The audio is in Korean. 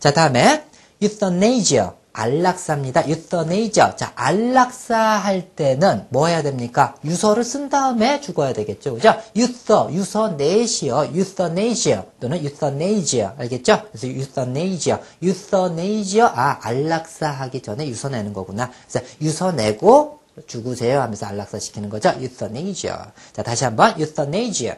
자, 다음에 euthanasia. 안락사입니다. euthanasia. 자, 안락사 할 때는 뭐 해야 됩니까? 유서를 쓴 다음에 죽어야 되겠죠. 그죠? 유서, 유서네시어, euthanasia 또는 euthanasia. 알겠죠? 그래서 euthanasia. euthanasia. 아, 안락사 하기 전에 유서 내는 거구나. 그래서 유서 내고 죽으세요 하면서 안락사 시키는 거죠. euthanasia. 자, 다시 한번 euthanasia.